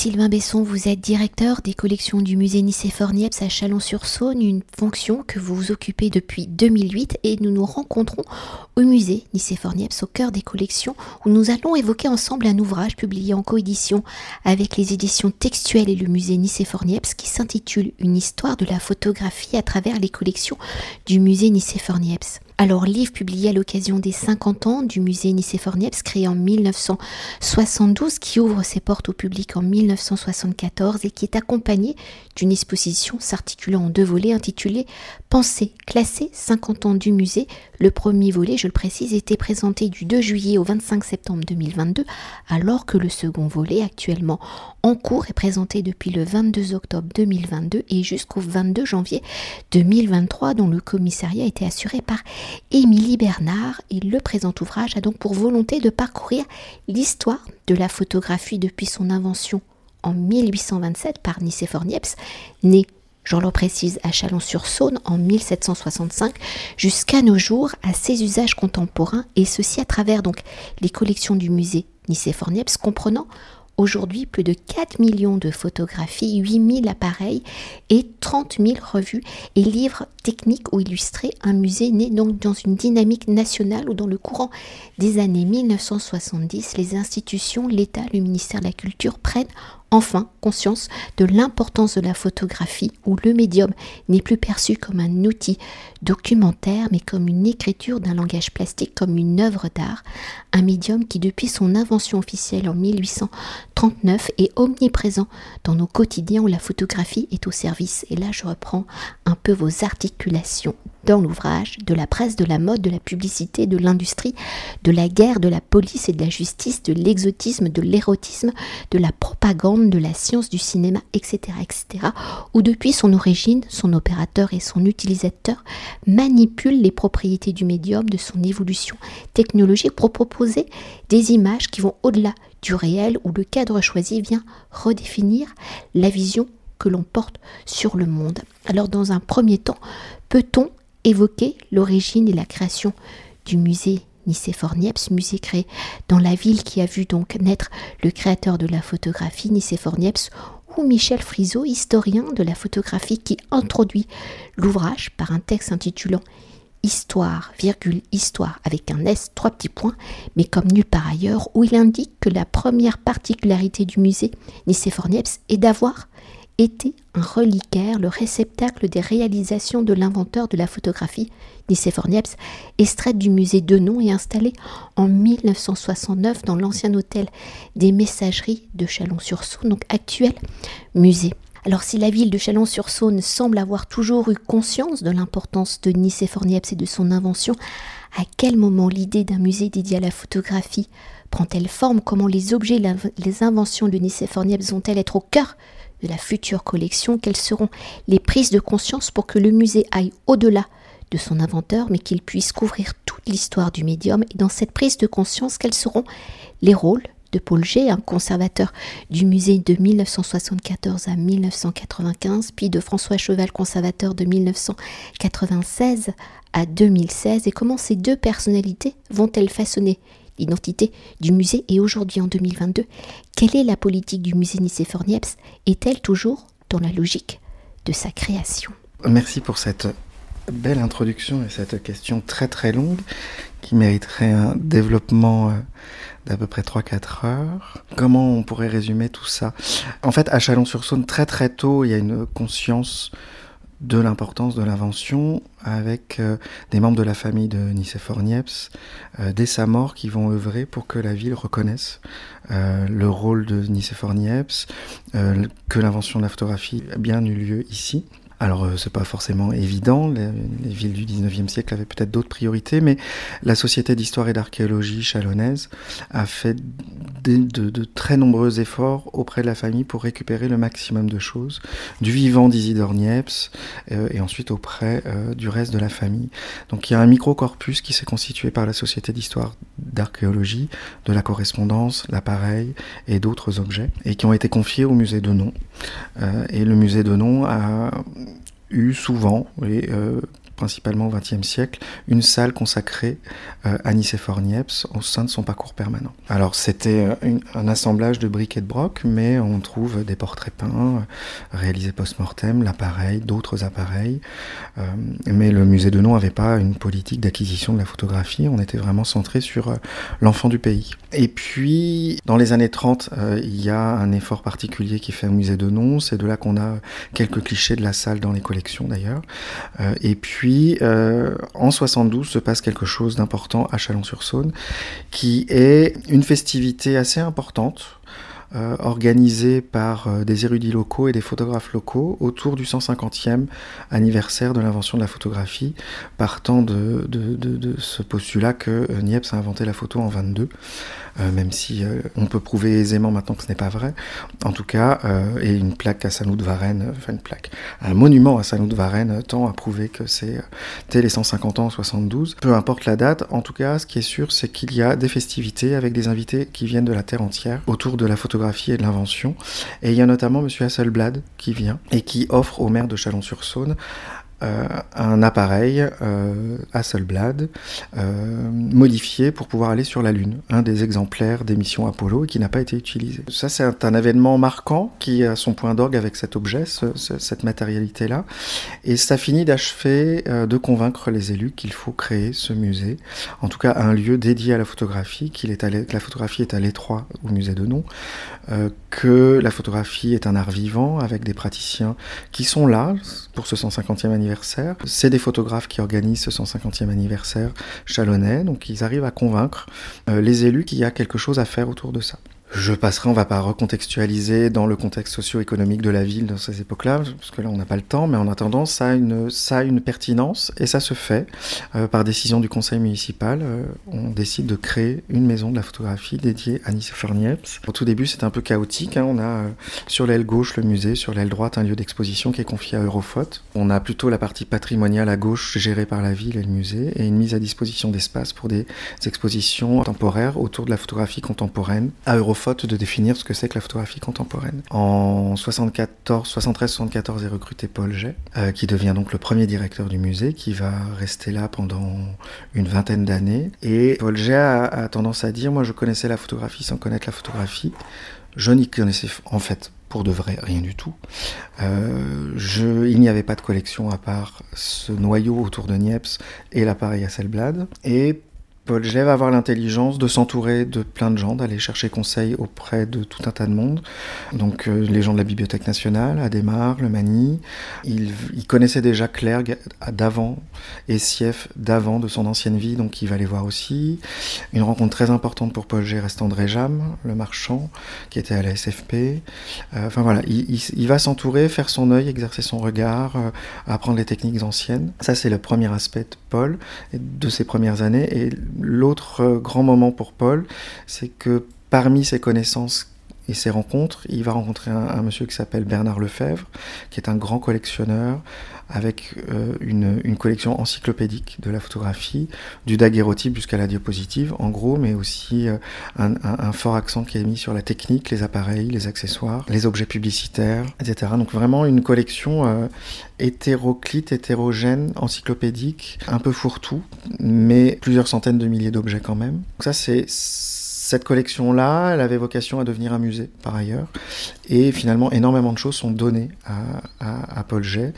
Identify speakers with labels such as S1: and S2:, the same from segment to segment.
S1: Sylvain Besson, vous êtes directeur des collections du musée Nicéphore-Niepce à Chalon-sur-Saône, une fonction que vous occupez depuis 2008 et nous nous rencontrons au musée Nicéphore-Niepce au cœur des collections où nous allons évoquer ensemble un ouvrage publié en coédition avec les éditions textuelles et le musée Nicéphore-Niepce qui s'intitule Une histoire de la photographie à travers les collections du musée Nicéphore-Niepce. Alors, livre publié à l'occasion des 50 ans du musée Nicéphore-Niepce, créé en 1972, qui ouvre ses portes au public en 1974 et qui est accompagné d'une exposition s'articulant en deux volets intitulée Pensée classée 50 ans du musée. Le premier volet, je le précise, était présenté du 2 juillet au 25 septembre 2022, alors que le second volet, actuellement en cours, est présenté depuis le 22 octobre 2022 et jusqu'au 22 janvier 2023, dont le commissariat a été assuré par Émilie Bernard. Et le présent ouvrage a donc pour volonté de parcourir l'histoire de la photographie depuis son invention en 1827 par Nicéphore Niepce, né j'en le précise, à Chalon-sur-Saône en 1765, jusqu'à nos jours à ses usages contemporains, et ceci à travers donc les collections du musée Nicéphore Niepce, comprenant aujourd'hui plus de 4 millions de photographies, 8000 appareils et 30 000 revues et livres techniques ou illustrés. Un musée né donc dans une dynamique nationale où dans le courant des années 1970, les institutions, l'État, le ministère de la Culture prennent enfin conscience de l'importance de la photographie où le médium n'est plus perçu comme un outil documentaire mais comme une écriture d'un langage plastique, comme une œuvre d'art, un médium qui depuis son invention officielle en 1839 est omniprésent dans nos quotidiens où la photographie est au service. Et là je reprends un peu vos articulations dans l'ouvrage de la presse, de la mode, de la publicité, de l'industrie, de la guerre, de la police et de la justice, de l'exotisme, de l'érotisme, de la propagande, de la science du cinéma, etc., etc., où depuis son origine, son opérateur et son utilisateur manipulent les propriétés du médium, de son évolution technologique pour proposer des images qui vont au-delà du réel, où le cadre choisi vient redéfinir la vision que l'on porte sur le monde. Alors dans un premier temps, peut-on évoquer l'origine et la création du musée Nicéphore Niepce, musée créé dans la ville qui a vu donc naître le créateur de la photographie Nicéphore Niepce, ou Michel Frisot, historien de la photographie, qui introduit l'ouvrage par un texte intitulant Histoire, virgule, histoire, avec un S, trois petits points, mais comme nulle part ailleurs, où il indique que la première particularité du musée Nicéphore Niepce est d'avoir était reliquaire, le réceptacle des réalisations de l'inventeur de la photographie, Nicéphore Niepce, extraite du musée Denon et installé en 1969 dans l'ancien hôtel des Messageries de Chalon-sur-Saône, donc actuel musée. Alors si la ville de Chalon-sur-Saône semble avoir toujours eu conscience de l'importance de Nicéphore Niepce et de son invention, à quel moment l'idée d'un musée dédié à la photographie prend-elle forme? Comment les objets, les inventions de Nicéphore Niepce vont-elles être au cœur de la future collection, quelles seront les prises de conscience pour que le musée aille au-delà de son inventeur, mais qu'il puisse couvrir toute l'histoire du médium? Et dans cette prise de conscience, quels seront les rôles de Paul G, un conservateur du musée de 1974 à 1995, puis de François Cheval, conservateur de 1996 à 2016, et comment ces deux personnalités vont-elles façonner l'identité du musée. Et aujourd'hui en 2022, quelle est la politique du musée Nicéphore Niepce Est-elle toujours dans la logique de sa création?
S2: Merci pour cette belle introduction et cette question très très longue qui mériterait un développement euh, d'à peu près 3-4 heures. Comment on pourrait résumer tout ça? En fait, à Chalon-sur-Saône, très très tôt, il y a une conscience de l'importance de l'invention avec euh, des membres de la famille de Nicéphore Niepce euh, dès sa mort qui vont œuvrer pour que la ville reconnaisse euh, le rôle de Nicéphore Niepce, que l'invention de la photographie a bien eu lieu ici. Alors, euh, c'est pas forcément évident. Les, villes du 19e siècle avaient peut-être d'autres priorités, mais la Société d'histoire et d'archéologie chalonnaise a fait de, très nombreux efforts auprès de la famille pour récupérer le maximum de choses, du vivant d'Isidore Niepce euh, et ensuite auprès euh, du reste de la famille. Donc, il y a un micro-corpus qui s'est constitué par la Société d'histoire d'archéologie, de la correspondance, l'appareil et d'autres objets, et qui ont été confiés au musée de Nom. et le musée de Nom a eu souvent et euh, principalement au XXe siècle, une salle consacrée euh, à Nicéphore Niepce au sein de son parcours permanent. Alors c'était euh, un assemblage de briques et de brocs, mais on trouve des portraits peints euh, réalisés post-mortem, l'appareil, d'autres appareils. mais le musée de Non n'avait pas une politique d'acquisition de la photographie, on était vraiment centré sur l'enfant du pays. Et puis, dans les années 30, il y a un effort particulier qui fait au musée de Non, c'est de là qu'on a quelques clichés de la salle dans les collections d'ailleurs. et puis, en 72 se passe quelque chose d'important à Chalon-sur-Saône, qui est une festivité assez importante euh, organisée par euh, des érudits locaux et des photographes locaux autour du 150e anniversaire de l'invention de la photographie, partant de, ce postulat que euh, Niepce a inventé la photo en 22, même si on peut prouver aisément maintenant que ce n'est pas vrai. En tout cas, et une plaque à Saint-Loup de Varennes, enfin une plaque, un monument à Saint-Loup de Varennes tend à prouver que c'était les 150 ans en 72. Peu importe la date, en tout cas, ce qui est sûr, c'est qu'il y a des festivités avec des invités qui viennent de la terre entière autour de la photographie et de l'invention. Et il y a notamment M. Hasselblad qui vient et qui offre au maire de Chalon-sur-Saône euh, un appareil euh, Hasselblad euh, modifié pour pouvoir aller sur la Lune, un des exemplaires des missions Apollo qui n'a pas été utilisé. Ça, c'est un, événement marquant qui a son point d'orgue avec cet objet, cette matérialité-là. Et ça finit d'achever euh, de convaincre les élus qu'il faut créer ce musée, en tout cas un lieu dédié à la photographie, qu'il est la photographie est à l'étroit au musée de Non, euh, que la photographie est un art vivant avec des praticiens qui sont là pour ce 150e anniversaire. C'est des photographes qui organisent ce 150e anniversaire chalonnais, donc ils arrivent à convaincre euh, les élus qu'il y a quelque chose à faire autour de ça. Je passerai, on va pas recontextualiser dans le contexte socio-économique de la ville dans ces époques-là, parce que là on n'a pas le temps, mais en attendant, ça a une, pertinence et ça se fait euh, par décision du conseil municipal. Euh, on décide de créer une maison de la photographie dédiée à Nice Niepce. Au tout début, c'est un peu chaotique. Hein. on a euh, sur l'aile gauche le musée, sur l'aile droite un lieu d'exposition qui est confié à Eurofot. On a plutôt la partie patrimoniale à gauche gérée par la ville et le musée et une mise à disposition d'espace pour des expositions temporaires autour de la photographie contemporaine à Eurofot faute de définir ce que c'est que la photographie contemporaine. En 74, 73-74 est recruté Paul Jay, euh, qui devient donc le premier directeur du musée, qui va rester là pendant une vingtaine d'années. Et Paul Jay a, tendance à dire, moi je connaissais la photographie sans connaître la photographie. Je n'y connaissais en fait pour de vrai rien du tout. Euh, il n'y avait pas de collection à part ce noyau autour de Niepce et l'appareil Hasselblad. Et Paul Jay va avoir l'intelligence de s'entourer de plein de gens, d'aller chercher conseil auprès de tout un tas de monde. Donc euh, les gens de la Bibliothèque nationale, Adémar, Le Mani. Il, connaissait déjà Clergue d'avant et Sief d'avant de son ancienne vie, donc il va les voir aussi. Une rencontre très importante pour Paul Jay reste André Jam, le marchand, qui était à la SFP. Euh, enfin voilà, il, va s'entourer, faire son œil, exercer son regard, euh, apprendre les techniques anciennes. Ça c'est le premier aspect de Paul, de ses premières années. Et l'autre grand moment pour Paul, c'est que parmi ses connaissances et ses rencontres, il va rencontrer un, monsieur qui s'appelle Bernard Lefebvre, qui est un grand collectionneur avec euh, une, collection encyclopédique de la photographie, du daguerreotype jusqu'à la diapositive, en gros, mais aussi euh, un, fort accent qui est mis sur la technique, les appareils, les accessoires, les objets publicitaires, etc. Donc vraiment une collection hétéroclite, hétérogène, encyclopédique, un peu fourre-tout, mais plusieurs centaines de milliers d'objets quand même. Donc ça, c'est cette collection-là, elle avait vocation à devenir un musée par ailleurs. Et finalement, énormément de choses sont données à, Paul Jay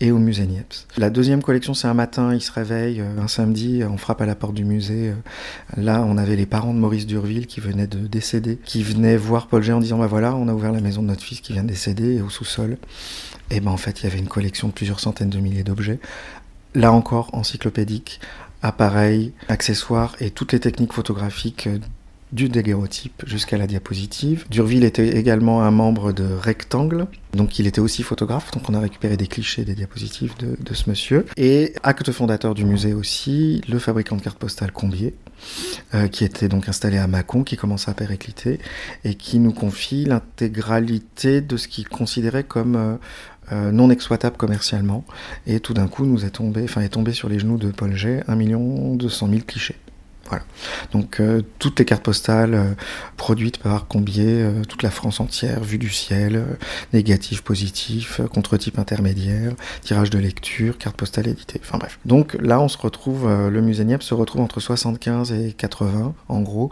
S2: et au musée Niepce. La deuxième collection, c'est un matin, il se réveille, euh, un samedi, on frappe à la porte du musée. Euh, là, on avait les parents de Maurice Durville qui venaient de décéder, qui venaient voir Paul Jay en disant, bah voilà, on a ouvert la maison de notre fils qui vient de décéder, et au sous-sol. Et ben en fait, il y avait une collection de plusieurs centaines de milliers d'objets. Là encore, encyclopédique, appareils, accessoires et toutes les techniques photographiques euh, du daguerreotype jusqu'à la diapositive. Durville était également un membre de Rectangle, donc il était aussi photographe, donc on a récupéré des clichés des diapositives de, ce monsieur. Et acte fondateur du musée aussi, le fabricant de cartes postales Combier, euh, qui était donc installé à Mâcon, qui commence à péricliter, et qui nous confie l'intégralité de ce qu'il considérait comme euh, euh, non exploitable commercialement. Et tout d'un coup, nous est tombé, enfin, est tombé sur les genoux de Paul G 1 200 000 clichés. Donc euh, toutes les cartes postales euh, produites par Combier, euh, toute la France entière, vue du ciel, négatif, positif, contre-type intermédiaire, tirage de lecture, carte postale éditée. Enfin bref. Donc là, on se retrouve, le musée Niepce se retrouve entre 75 et 80, en gros.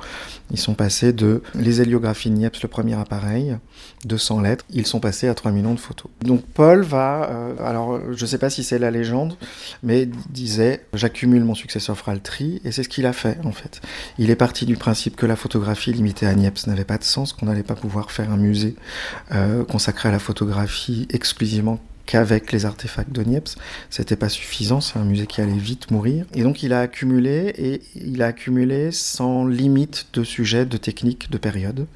S2: Ils sont passés de les héliographies Niepce, le premier appareil, 200 lettres, ils sont passés à 3 millions de photos. Donc Paul va, alors je sais pas si c'est la légende, mais disait j'accumule mon successeur Fraltri, et c'est ce qu'il a fait fait. Il est parti du principe que la photographie limitée à Niepce n'avait pas de sens, qu'on n'allait pas pouvoir faire un musée euh, consacré à la photographie exclusivement qu'avec les artefacts de Niepce. C'était pas suffisant, c'est un musée qui allait vite mourir. Et donc il a accumulé, et il a accumulé sans limite de sujets, de techniques, de périodes.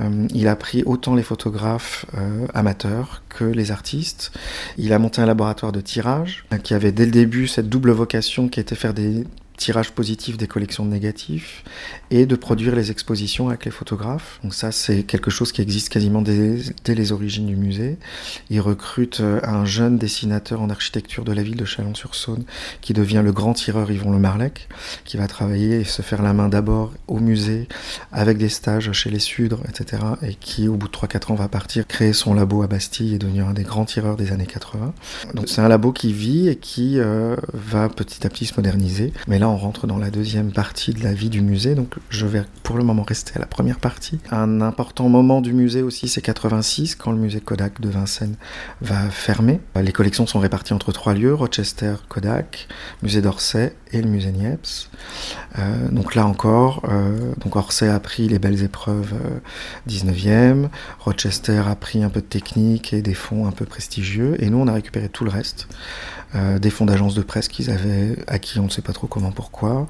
S2: Euh, il a pris autant les photographes euh, amateurs que les artistes. Il a monté un laboratoire de tirage qui avait dès le début cette double vocation qui était faire des tirage positif des collections négatifs et de produire les expositions avec les photographes. Donc ça, c'est quelque chose qui existe quasiment dès, les origines du musée. Il recrute euh, un jeune dessinateur en architecture de la ville de Chalon-sur-Saône qui devient le grand tireur Yvon Le Marlec, qui va travailler et se faire la main d'abord au musée avec des stages chez les Sudres, etc. et qui, au bout de 3-4 ans, va partir créer son labo à Bastille et devenir un des grands tireurs des années 80. Donc c'est un labo qui vit et qui euh, va petit à petit se moderniser. Mais là, on rentre dans la deuxième partie de la vie du musée, donc je vais pour le moment rester à la première partie. Un important moment du musée aussi, c'est 86, quand le musée Kodak de Vincennes va fermer. Les collections sont réparties entre trois lieux, Rochester, Kodak, musée d'Orsay et le musée Niepce. Euh, donc là encore, euh, donc Orsay a pris les belles épreuves 19e, euh, Rochester a pris un peu de technique et des fonds un peu prestigieux, et nous on a récupéré tout le reste. Euh, des fonds d'agence de presse qu'ils avaient acquis, on ne sait pas trop comment, pourquoi,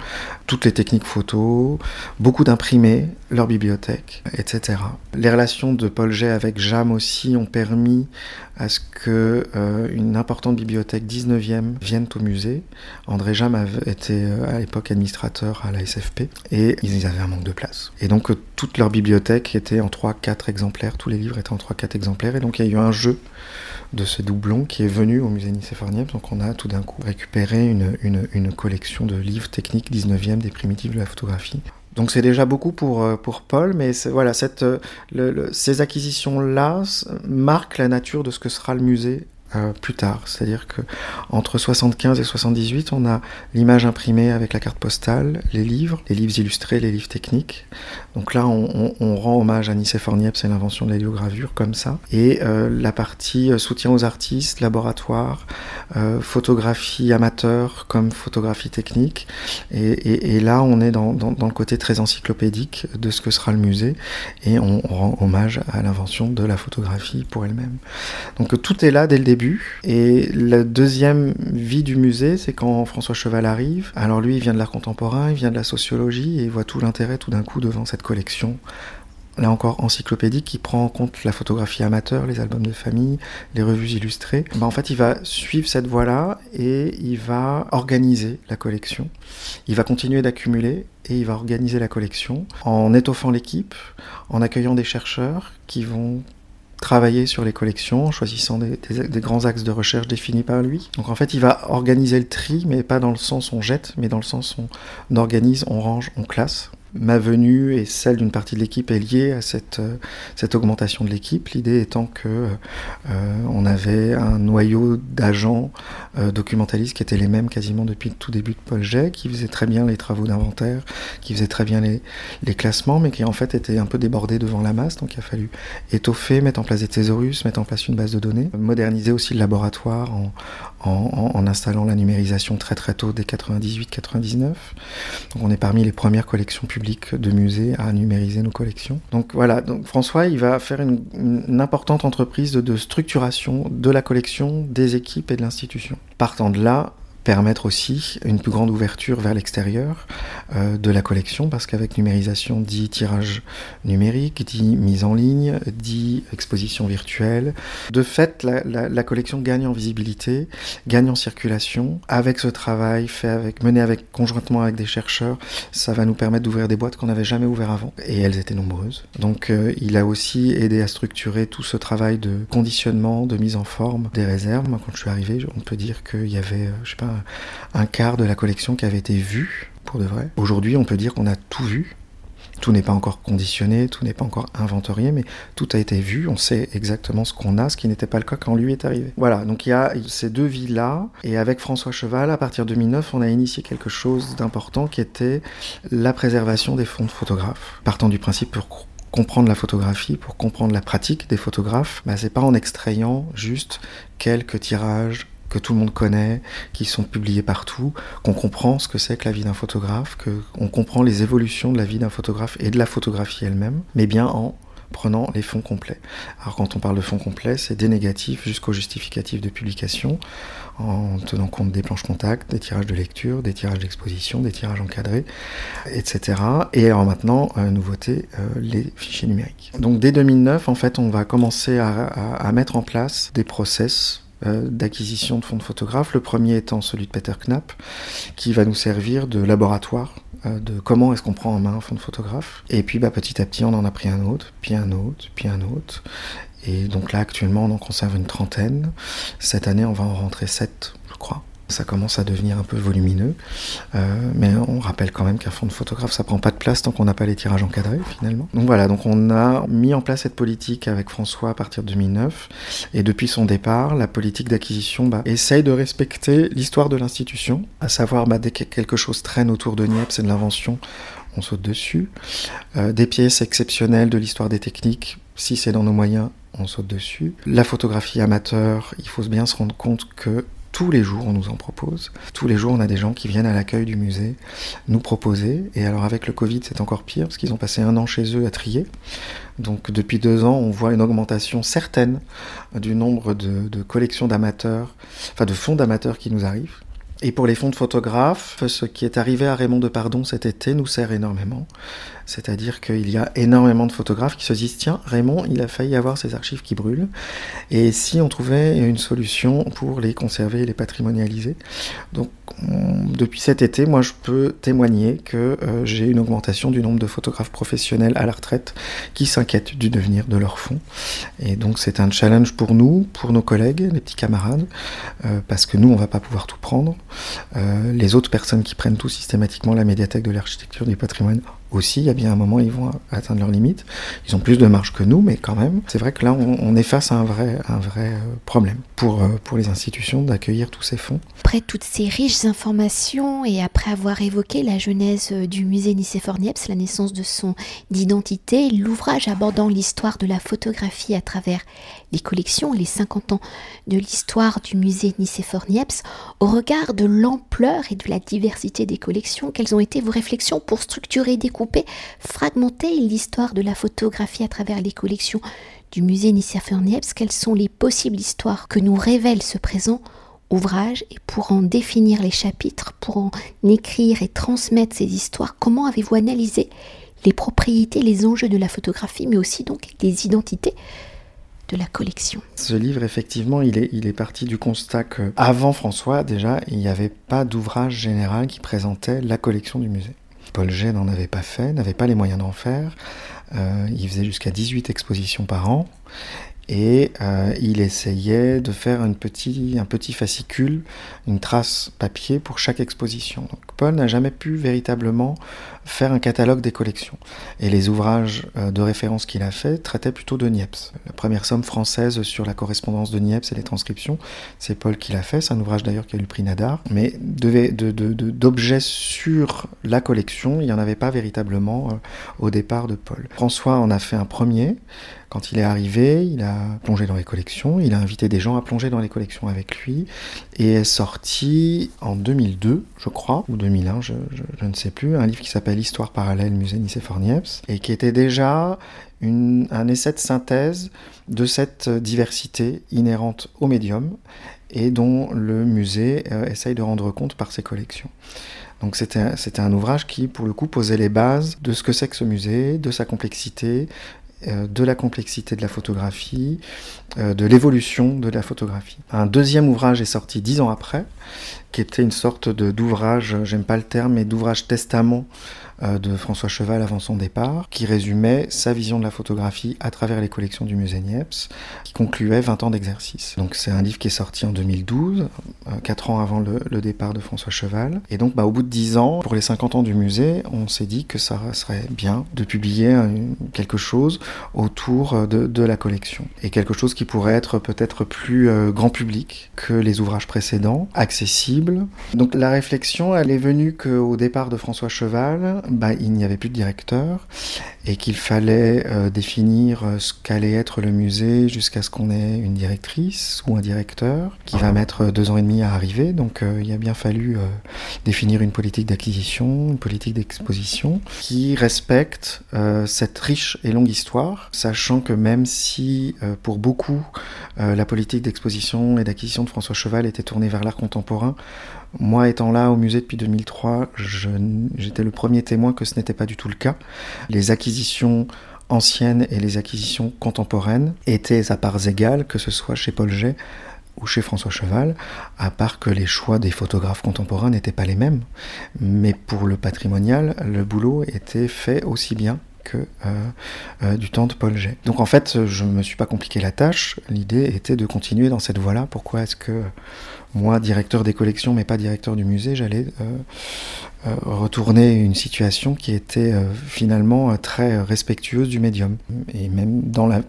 S2: toutes les techniques photo, beaucoup d'imprimés, leur bibliothèque, etc. Les relations de Paul Jay avec Jam aussi ont permis à ce que euh, une importante bibliothèque 19e vienne au musée. André Jam avait été euh, à l'époque administrateur à la SFP et ils avaient un manque de place. Et donc toute leur bibliothèque était en 3-4 exemplaires, tous les livres étaient en 3-4 exemplaires et donc il y a eu un jeu de ce doublon qui est venu au musée Nicéphore-Niepce. Donc on a tout d'un coup récupéré une, une, collection de livres techniques 19e des primitives de la photographie. Donc c'est déjà beaucoup pour, euh, Paul, mais voilà, le, ces acquisitions-là marquent la nature de ce que sera le musée euh, plus tard. C'est-à-dire que entre 75 et 78, on a l'image imprimée avec la carte postale, les livres, les livres illustrés, les livres techniques. Donc là, on, rend hommage à Nicéphore Niepce et l'invention de l'héliogravure comme ça. Et euh, la partie euh, soutien aux artistes, laboratoire, photographie amateur comme photographie technique. Et, là, on est dans, dans, le côté très encyclopédique de ce que sera le musée. Et on, on rend hommage à l'invention de la photographie pour elle-même. Donc tout est là dès le début et la deuxième vie du musée, c'est quand François Cheval arrive. Alors lui, il vient de l'art contemporain, il vient de la sociologie, et il voit tout l'intérêt tout d'un coup devant cette collection là encore encyclopédique, qui prend en compte la photographie amateur, les albums de famille, les revues illustrées. Ben, en fait, il va suivre cette voie-là et il va organiser la collection. Il va continuer d'accumuler et il va organiser la collection en étoffant l'équipe, en accueillant des chercheurs qui vont travailler sur les collections en choisissant des, grands axes de recherche définis par lui. Donc en fait, il va organiser le tri, mais pas dans le sens on jette, mais dans le sens on organise, on range, on classe ma venue et celle d'une partie de l'équipe est liée à cette, euh, augmentation de l'équipe. L'idée étant que euh, on avait un noyau d'agents euh, documentalistes qui étaient les mêmes quasiment depuis le tout début de Paul qui faisaient très bien les travaux d'inventaire, qui faisaient très bien les, les, classements, mais qui en fait étaient un peu débordés devant la masse. Donc il a fallu étoffer, mettre en place des thésaurus, mettre en place une base de données, moderniser aussi le laboratoire en, en, installant la numérisation très très tôt dès 98-99. Donc on est parmi les premières collections publiques de musées à numériser nos collections. Donc voilà, donc François, il va faire une, importante entreprise de structuration de la collection, des équipes et de l'institution. Partant de là, permettre aussi une plus grande ouverture vers l'extérieur euh, de la collection, parce qu'avec numérisation dit tirage numérique, dit mise en ligne, dit exposition virtuelle. De fait, la, collection gagne en visibilité, gagne en circulation. Avec ce travail fait avec, mené avec, conjointement avec des chercheurs, ça va nous permettre d'ouvrir des boîtes qu'on n'avait jamais ouvertes avant, et elles étaient nombreuses. Donc euh, il a aussi aidé à structurer tout ce travail de conditionnement, de mise en forme des réserves. Moi, quand je suis arrivé, on peut dire qu'il y avait, euh, je sais pas, un quart de la collection qui avait été vue pour de vrai. Aujourd'hui, on peut dire qu'on a tout vu. Tout n'est pas encore conditionné, tout n'est pas encore inventorié, mais tout a été vu. On sait exactement ce qu'on a, ce qui n'était pas le cas quand lui est arrivé. Voilà, donc il y a ces deux vies-là. Et avec François Cheval, à partir de 2009, on a initié quelque chose d'important qui était la préservation des fonds de photographes. Partant du principe pour comprendre la photographie, pour comprendre la pratique des photographes, bah, c'est pas en extrayant juste quelques tirages que tout le monde connaît, qui sont publiés partout, qu'on comprend ce que c'est que la vie d'un photographe, qu'on comprend les évolutions de la vie d'un photographe et de la photographie elle-même, mais bien en prenant les fonds complets. Alors quand on parle de fonds complets, c'est des négatifs jusqu'au justificatif de publication, en tenant compte des planches contact, des tirages de lecture, des tirages d'exposition, des tirages encadrés, etc. Et alors maintenant, euh, nouveauté, euh, les fichiers numériques. Donc dès 2009, en fait, on va commencer à, à mettre en place des process d'acquisition de fonds de photographes. Le premier étant celui de Peter Knapp, qui va nous servir de laboratoire euh, de comment est-ce qu'on prend en main un fonds de photographe. Et puis bah, petit à petit, on en a pris un autre, puis un autre, puis un autre. Et donc là, actuellement, on en conserve une trentaine. Cette année, on va en rentrer sept, je crois ça commence à devenir un peu volumineux. Euh, mais on rappelle quand même qu'un fond de photographe, ça prend pas de place tant qu'on n'a pas les tirages encadrés finalement. Donc voilà, donc on a mis en place cette politique avec François à partir de 2009. Et depuis son départ, la politique d'acquisition bah, essaye de respecter l'histoire de l'institution, à savoir bah, dès que quelque chose traîne autour de Niepce et de l'invention, on saute dessus. Euh, des pièces exceptionnelles de l'histoire des techniques, si c'est dans nos moyens, on saute dessus. La photographie amateur, il faut bien se rendre compte que tous les jours, on nous en propose. Tous les jours, on a des gens qui viennent à l'accueil du musée nous proposer. Et alors, avec le Covid, c'est encore pire parce qu'ils ont passé un an chez eux à trier. Donc, depuis deux ans, on voit une augmentation certaine du nombre de, collections d'amateurs, enfin de fonds d'amateurs qui nous arrivent. Et pour les fonds de photographes, ce qui est arrivé à Raymond de Pardon cet été nous sert énormément. C'est-à-dire qu'il y a énormément de photographes qui se disent tiens, Raymond, il a failli avoir ses archives qui brûlent. Et si on trouvait une solution pour les conserver et les patrimonialiser? Donc, depuis cet été, moi, je peux témoigner que euh, j'ai une augmentation du nombre de photographes professionnels à la retraite qui s'inquiètent du devenir de leurs fonds. Et donc, c'est un challenge pour nous, pour nos collègues, les petits camarades, euh, parce que nous, on va pas pouvoir tout prendre. Euh, les autres personnes qui prennent tout systématiquement, la médiathèque de l'architecture du patrimoine, aussi, il y a bien un moment, ils vont atteindre leurs limites. Ils ont plus de marge que nous, mais quand même, c'est vrai que là, on, est face à un vrai, un vrai euh, problème pour, euh, pour les institutions d'accueillir tous ces fonds.
S1: Après toutes ces riches informations et après avoir évoqué la genèse euh, du musée Nicéphore Niepce, la naissance de son identité, l'ouvrage abordant l'histoire de la photographie à travers les collections les 50 ans de l'histoire du musée Nicéphore Niepce, au regard de l'ampleur et de la diversité des collections, quelles ont été vos réflexions pour structurer des fragmenter l'histoire de la photographie à travers les collections du musée Nicéphore Niepce, quelles sont les possibles histoires que nous révèle ce présent ouvrage et pour en définir les chapitres, pour en écrire et transmettre ces histoires, comment avez-vous analysé les propriétés, les enjeux de la photographie, mais aussi donc les identités de la collection?
S2: Ce livre, effectivement, il est, il est parti du constat que, avant François, déjà, il n'y avait pas d'ouvrage général qui présentait la collection du musée. Paul n'en avait pas fait, n'avait pas les moyens d'en faire. Euh, il faisait jusqu'à 18 expositions par an et euh, il essayait de faire un petit, un petit fascicule, une trace papier pour chaque exposition. Donc Paul n'a jamais pu véritablement faire un catalogue des collections. Et les ouvrages euh, de référence qu'il a fait traitaient plutôt de Niepce. La première somme française sur la correspondance de Niepce et les transcriptions, c'est Paul qui l'a fait. C'est un ouvrage d'ailleurs qui a eu le prix Nadar. Mais d'objets de, de, sur la collection, il n'y en avait pas véritablement euh, au départ de Paul. François en a fait un premier. Quand il est arrivé, il a plongé dans les collections, il a invité des gens à plonger dans les collections avec lui, et est sorti en 2002, je crois, ou 2001, je, ne sais plus, un livre qui s'appelle Histoire parallèle musée Nicéphore Niepce, et qui était déjà un essai de synthèse de cette diversité inhérente au médium et dont le musée euh, essaye de rendre compte par ses collections. Donc c'était un ouvrage qui, pour le coup, posait les bases de ce que c'est que ce musée, de sa complexité, de la complexité de la photographie, euh, de l'évolution de la photographie. Un deuxième ouvrage est sorti dix ans après, qui était une sorte d'ouvrage, j'aime pas le terme, mais d'ouvrage testament euh, de François Cheval avant son départ, qui résumait sa vision de la photographie à travers les collections du musée Niepce, qui concluait 20 ans d'exercice. Donc c'est un livre qui est sorti en 2012, 4 ans avant le, départ de François Cheval. Et donc bah, au bout de 10 ans, pour les 50 ans du musée, on s'est dit que ça serait bien de publier quelque chose autour de, de, la collection. Et quelque chose qui pourrait être peut-être plus grand public que les ouvrages précédents, accessible. Donc la réflexion, elle est venue qu'au départ de François Cheval, bah, il n'y avait plus de directeur et qu'il fallait euh, définir euh, ce qu'allait être le musée jusqu'à ce qu'on ait une directrice ou un directeur qui va mettre deux ans et demi à arriver. Donc euh, il a bien fallu définir une politique d'acquisition, une politique d'exposition qui respecte cette riche et longue histoire, sachant que même si pour beaucoup la politique d'exposition et d'acquisition de François Cheval était tournée vers l'art contemporain, moi, étant là au musée depuis 2003, j'étais le premier témoin que ce n'était pas du tout le cas. Les acquisitions anciennes et les acquisitions contemporaines étaient à parts égales, que ce soit chez Paul Jay ou chez François Cheval, à part que les choix des photographes contemporains n'étaient pas les mêmes. Mais pour le patrimonial, le boulot était fait aussi bien que euh, euh, du temps de Paul Jay. Donc en fait, je ne me suis pas compliqué la tâche. L'idée était de continuer dans cette voie-là. Pourquoi est-ce que moi, directeur des collections, mais pas directeur du musée, j'allais euh, euh, retourner une situation qui était euh, finalement très respectueuse du médium, et même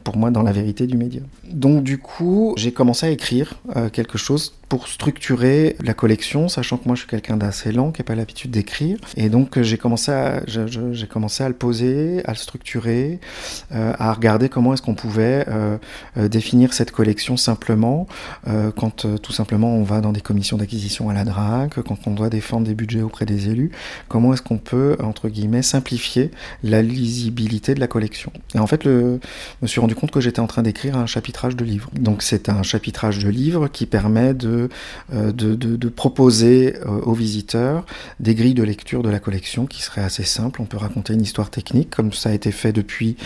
S2: pour moi dans la vérité du médium. Donc du coup, j'ai commencé à écrire quelque chose pour structurer la collection, sachant que moi je suis quelqu'un d'assez lent, qui n'a pas l'habitude d'écrire. Et donc j'ai commencé, à, commencé à le poser, à le structurer, à regarder comment est-ce qu'on pouvait définir cette collection simplement, quand tout simplement on va dans des commissions d'acquisition à la DRAC, quand on doit défendre des budgets auprès des élus, comment est-ce qu'on peut, entre guillemets, simplifier la lisibilité de la collection? Et en fait, le, je me suis rendu compte que j'étais en train d'écrire un chapitrage de livre. Donc c'est un chapitrage de livre qui permet de, euh, de, de, proposer euh, aux visiteurs des grilles de lecture de la collection qui seraient assez simples. On peut raconter une histoire technique, comme ça a été fait depuis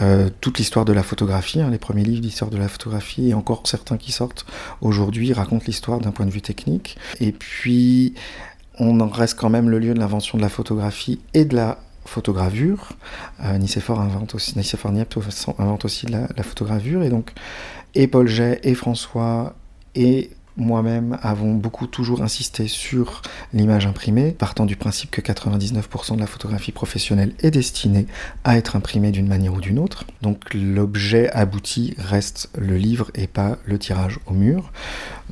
S2: euh, toute l'histoire de la photographie. Hein. les premiers livres d'histoire de la photographie, et encore certains qui sortent aujourd'hui, racontent l'histoire d'un point de vue technique. Et puis, on en reste quand même le lieu de l'invention de la photographie et de la photogravure. Euh, Nicéphore invente aussi, Nicéphore invente aussi la, la, photogravure. Et donc, et Paul Jay, et François, et moi-même avons beaucoup toujours insisté sur l'image imprimée, partant du principe que 99% de la photographie professionnelle est destinée à être imprimée d'une manière ou d'une autre. Donc l'objet abouti reste le livre et pas le tirage au mur.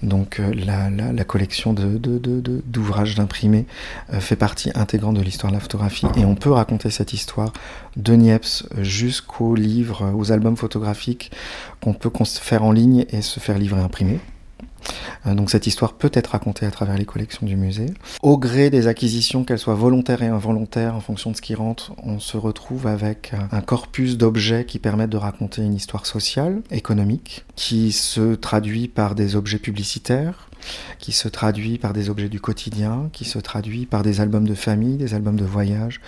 S2: Donc euh, la, collection d'ouvrages d'imprimés euh, fait partie intégrante de l'histoire de la photographie et on peut raconter cette histoire de Niepce jusqu'aux livres, aux albums photographiques qu'on peut faire en ligne et se faire livrer imprimé. Euh, donc cette histoire peut être racontée à travers les collections du musée. Au gré des acquisitions, qu'elles soient volontaires et involontaires, en fonction de ce qui rentre, on se retrouve avec un corpus d'objets qui permettent de raconter une histoire sociale, économique, qui se traduit par des objets publicitaires, qui se traduit par des objets du quotidien, qui se traduit par des albums de famille, des albums de voyage,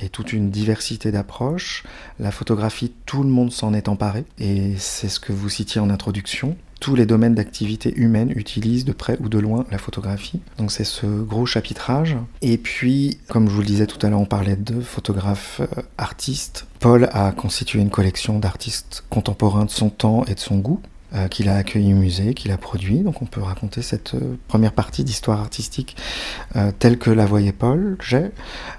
S2: et toute une diversité d'approches. La photographie, tout le monde s'en est emparé, et c'est ce que vous citiez en introduction tous les domaines d'activité humaine utilisent de près ou de loin la photographie. Donc c'est ce gros chapitrage. Et puis, comme je vous le disais tout à l'heure, on parlait de photographes euh, artistes. Paul a constitué une collection d'artistes contemporains de son temps et de son goût euh, qu'il a accueilli au musée, qu'il a produit. Donc on peut raconter cette euh, première partie d'histoire artistique telle que la voyait Paul. J'ai.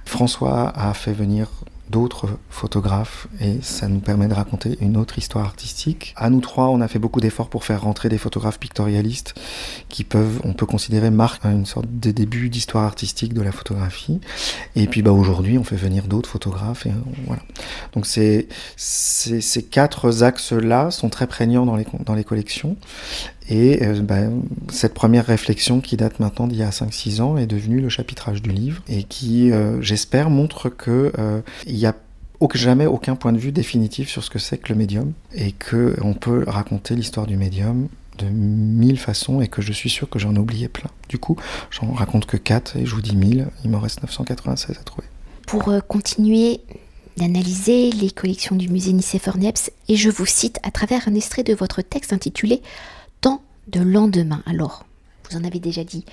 S2: François a fait venir d'autres photographes et ça nous permet de raconter une autre histoire artistique. À nous trois, on a fait beaucoup d'efforts pour faire rentrer des photographes pictorialistes qui peuvent, on peut considérer, marquent une sorte de début d'histoire artistique de la photographie. Et puis bah, aujourd'hui, on fait venir d'autres photographes et voilà. Donc c'est, ces quatre axes-là sont très prégnants dans les, dans les collections et euh, bah, cette première réflexion qui date maintenant d'il y a 5-6 ans est devenue le chapitrage du livre et qui, euh, j'espère, montre qu'il euh, n'y a jamais aucun point de vue définitif sur ce que c'est que le médium et qu'on peut raconter l'histoire du médium de mille façons et que je suis sûr que j'en ai oublié plein. Du coup, j'en raconte que 4 et je vous dis 1000, il m'en reste 996 à trouver.
S1: Pour continuer d'analyser les collections du musée Nicéphore Niepce et je vous cite à travers un extrait de votre texte intitulé de lendemain. Alors, vous en avez déjà dit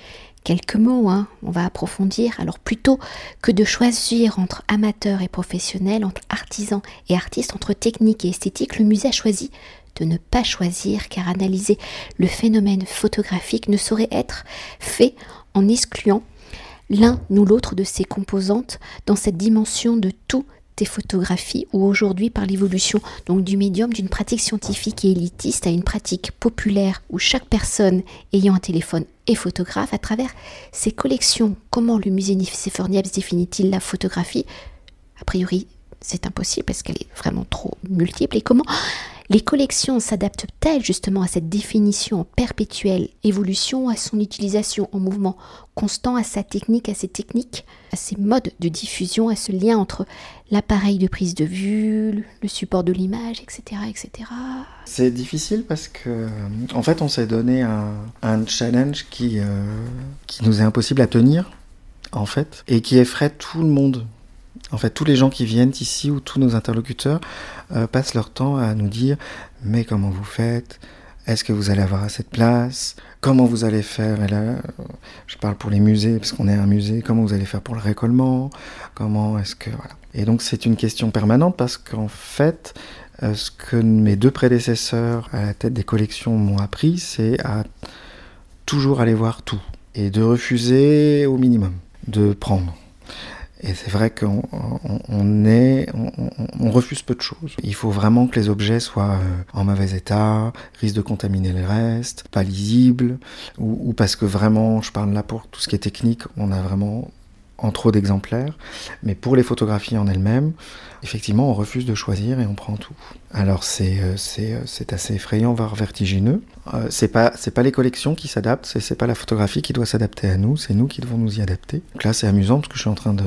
S1: quelques mots, hein. on va approfondir. Alors plutôt que de choisir entre amateurs et professionnels, entre artisans et artistes, entre technique et esthétique, le musée a choisi de ne pas choisir car analyser le phénomène photographique ne saurait être fait en excluant l'un ou l'autre de ses composantes dans cette dimension de tout photographies ou aujourd'hui par l'évolution donc du médium d'une pratique scientifique et élitiste à une pratique populaire où chaque personne ayant un téléphone est photographe à travers ses collections. Comment le musée Nicéphore définit-il la photographie? A priori, c'est impossible parce qu'elle est vraiment trop multiple. Et comment les collections s'adaptent-elles justement à cette définition en perpétuelle évolution, à son utilisation en mouvement constant, à sa technique, à ses techniques, à ses modes de diffusion, à ce lien entre l'appareil de prise de vue, le support de l'image, etc., etc.
S2: C'est difficile parce que, en fait, on s'est donné un, challenge qui, euh, qui nous est impossible à tenir, en fait, et qui effraie tout le monde. En fait, tous les gens qui viennent ici ou tous nos interlocuteurs euh, passent leur temps à nous dire mais comment vous faites? Est-ce que vous allez avoir assez de place? Comment vous allez faire? Et là, je parle pour les musées parce qu'on est un musée. Comment vous allez faire pour le récollement? Comment est-ce que voilà. Et donc c'est une question permanente parce qu'en fait, euh, ce que mes deux prédécesseurs à la tête des collections m'ont appris, c'est à toujours aller voir tout et de refuser au minimum de prendre. Et c'est vrai qu'on on, refuse peu de choses. Il faut vraiment que les objets soient euh, en mauvais état, risquent de contaminer les restes, pas lisibles, ou parce que vraiment, je parle là pour tout ce qui est technique, on a vraiment en trop d'exemplaires. Mais pour les photographies en elles-mêmes, effectivement, on refuse de choisir et on prend tout. Alors c'est euh, euh, assez effrayant, voire vertigineux. Euh, c'est pas pas les collections qui s'adaptent, c'est c'est pas la photographie qui doit s'adapter à nous, c'est nous qui devons nous y adapter. Donc là c'est amusant parce que je suis en train de,